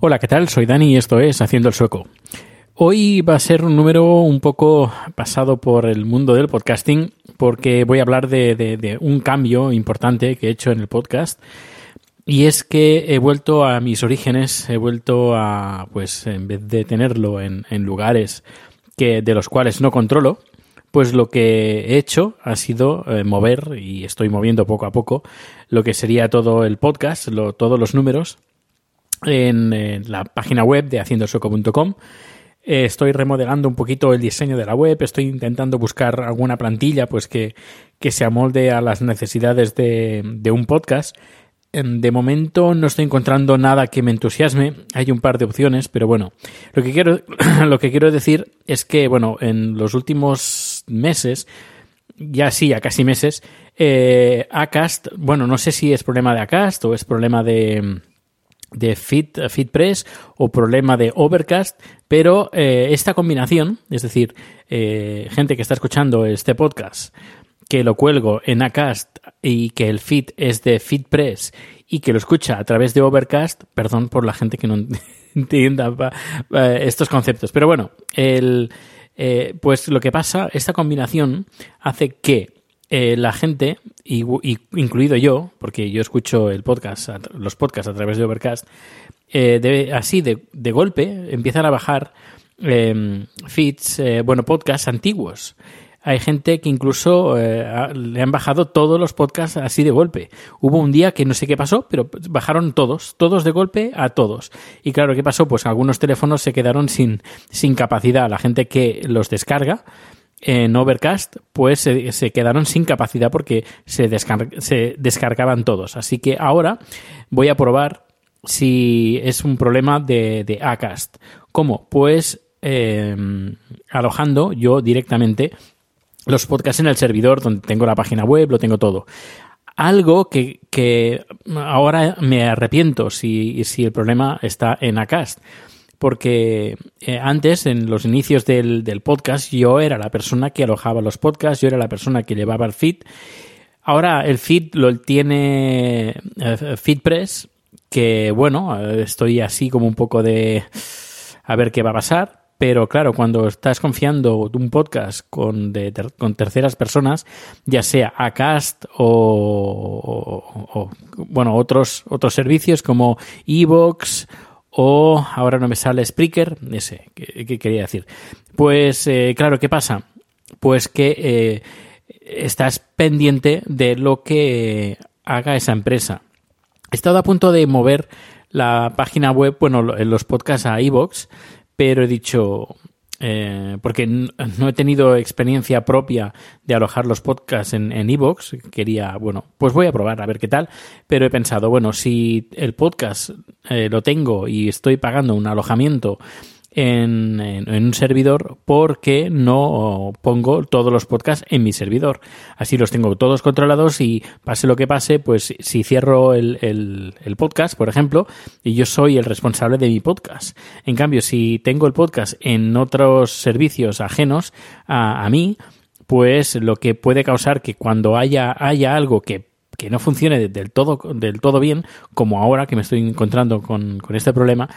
Hola, ¿qué tal? Soy Dani y esto es Haciendo el Sueco. Hoy va a ser un número un poco pasado por el mundo del podcasting porque voy a hablar de, un cambio importante que he hecho en el podcast y es que he vuelto a mis orígenes, he vuelto a, pues en vez de tenerlo en, en lugares que, de los cuales no controlo, pues lo que he hecho ha sido eh, mover, y estoy moviendo poco a poco, lo que sería todo el podcast, todos los números, en, la página web de haciendosueco.com. Eh, estoy remodelando un poquito el diseño de la web, estoy intentando buscar alguna plantilla pues que, que se amolde a las necesidades de, de un podcast. De momento no estoy encontrando nada que me entusiasme. Hay un par de opciones, pero bueno, lo que quiero, lo que quiero decir es que, bueno, en los últimos meses, ya sí, ya casi meses, eh, Acast, bueno, no sé si es problema de Acast o es problema de, de Fit, FitPress o problema de Overcast, pero eh, esta combinación, es decir, eh, gente que está escuchando este podcast, que lo cuelgo en Acast y que el feed es de FitPress y que lo escucha a través de Overcast, perdón por la gente que no entienda estos conceptos, pero bueno, el, eh, pues lo que pasa, esta combinación hace que eh, la gente, y- incluido yo, porque yo escucho el podcast, los podcasts a través de Overcast, eh, de- así de, de golpe empiezan a bajar eh, feeds, eh, bueno, podcasts antiguos. Hay gente que incluso eh, le han bajado todos los podcasts así de golpe. Hubo un día que no sé qué pasó, pero bajaron todos, todos de golpe a todos. Y claro, ¿qué pasó? Pues algunos teléfonos se quedaron sin, sin capacidad. La gente que los descarga en Overcast, pues se, se quedaron sin capacidad porque se, descar- se descargaban todos. Así que ahora voy a probar si es un problema de, de Acast. ¿Cómo? Pues eh, alojando yo directamente los podcasts en el servidor donde tengo la página web, lo tengo todo. Algo que, que ahora me arrepiento si, si el problema está en Acast. Porque eh, antes, en los inicios del, del podcast, yo era la persona que alojaba los podcasts, yo era la persona que llevaba el feed. Ahora el feed lo tiene eh, FeedPress, que bueno, estoy así como un poco de a ver qué va a pasar. Pero claro, cuando estás confiando un podcast con, de ter- con terceras personas, ya sea Acast o, o- o, bueno, otros, otros servicios como Evox o ahora no me sale Spreaker, ese que, que quería decir. Pues eh, claro, ¿qué pasa? Pues que eh, estás pendiente de lo que haga esa empresa. He estado a punto de mover la página web, bueno, lo- en los podcasts a iVoox, pero he dicho, eh, porque no he tenido experiencia propia de alojar los podcasts en en iVoox, quería, bueno, pues voy a probar a ver qué tal, pero he pensado, bueno, si el podcast eh, lo tengo y estoy pagando un alojamiento en, un servidor porque no pongo todos los podcasts en mi servidor. Así los tengo todos controlados y pase lo que pase, pues si cierro el, el- el podcast, por ejemplo, y yo soy el responsable de mi podcast. En cambio, si tengo el podcast en otros servicios ajenos a, a mí, pues lo que puede causar que cuando haya, haya algo que que no funcione del todo, del todo bien, como ahora que me estoy encontrando con, con este problema,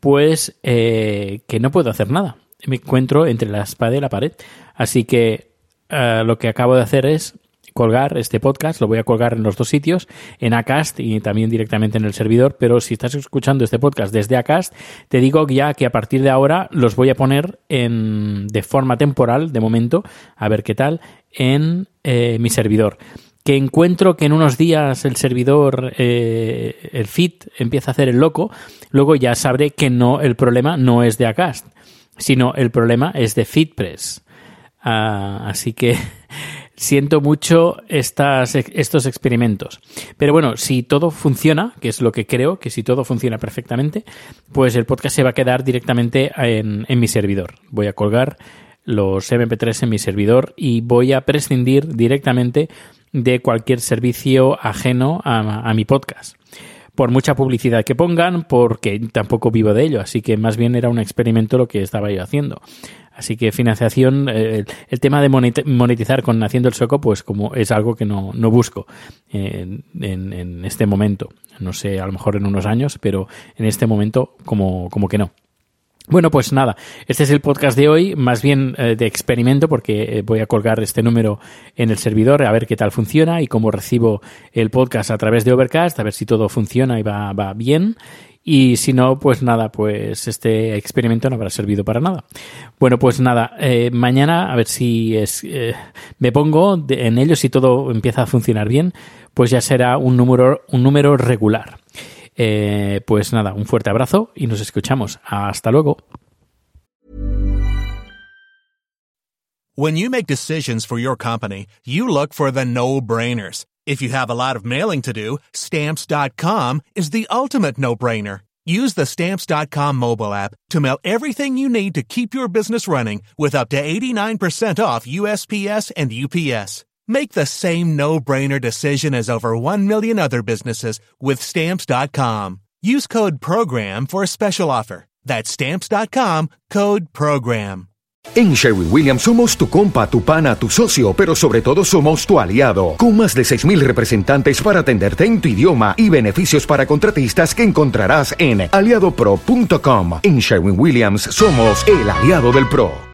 pues eh, que no puedo hacer nada. Me encuentro entre la espada y la pared. Así que eh, lo que acabo de hacer es colgar este podcast, lo voy a colgar en los dos sitios, en Acast y también directamente en el servidor, pero si estás escuchando este podcast desde Acast, te digo ya que a partir de ahora los voy a poner en, de forma temporal, de momento, a ver qué tal, en eh, mi servidor que encuentro que en unos días el servidor, eh, el feed, empieza a hacer el loco, luego ya sabré que no, el problema no es de Acast. sino el problema es de FitPress. Ah, así que siento mucho estas, estos experimentos. Pero bueno, si todo funciona, que es lo que creo, que si todo funciona perfectamente, pues el podcast se va a quedar directamente en, en mi servidor. Voy a colgar los MP3 en mi servidor y voy a prescindir directamente de cualquier servicio ajeno a, a mi podcast por mucha publicidad que pongan, porque tampoco vivo de ello, así que más bien era un experimento lo que estaba yo haciendo. Así que financiación, eh, el tema de monetizar con Haciendo el Sueco, pues como es algo que no, no busco en, en, este momento. No sé, a lo mejor en unos años, pero en este momento como, como que no. Bueno, pues nada, este es el podcast de hoy, más bien eh, de experimento, porque eh, voy a colgar este número en el servidor a ver qué tal funciona y cómo recibo el podcast a través de Overcast, a ver si todo funciona y va, va bien. Y si no, pues nada, pues este experimento no habrá servido para nada. Bueno, pues nada, eh, mañana a ver si es, eh, me pongo en ello, si todo empieza a funcionar bien, pues ya será un número, un número regular. Eh, pues nada, un fuerte abrazo y nos escuchamos. Hasta luego. When you make decisions for your company, you look for the no-brainers. If you have a lot of mailing to do, stamps.com is the ultimate no-brainer. Use the stamps.com mobile app to mail everything you need to keep your business running with up to 89% off USPS and UPS. Make the same no-brainer decision as over 1 million other businesses with stamps.com. Use code PROGRAM for a special offer. That's stamps.com, code PROGRAM. En Sherwin Williams somos tu compa, tu pana, tu socio, pero sobre todo somos tu aliado, con más de 6.000 representantes para atenderte en tu idioma y beneficios para contratistas que encontrarás en aliadopro.com. En Sherwin Williams somos el aliado del PRO.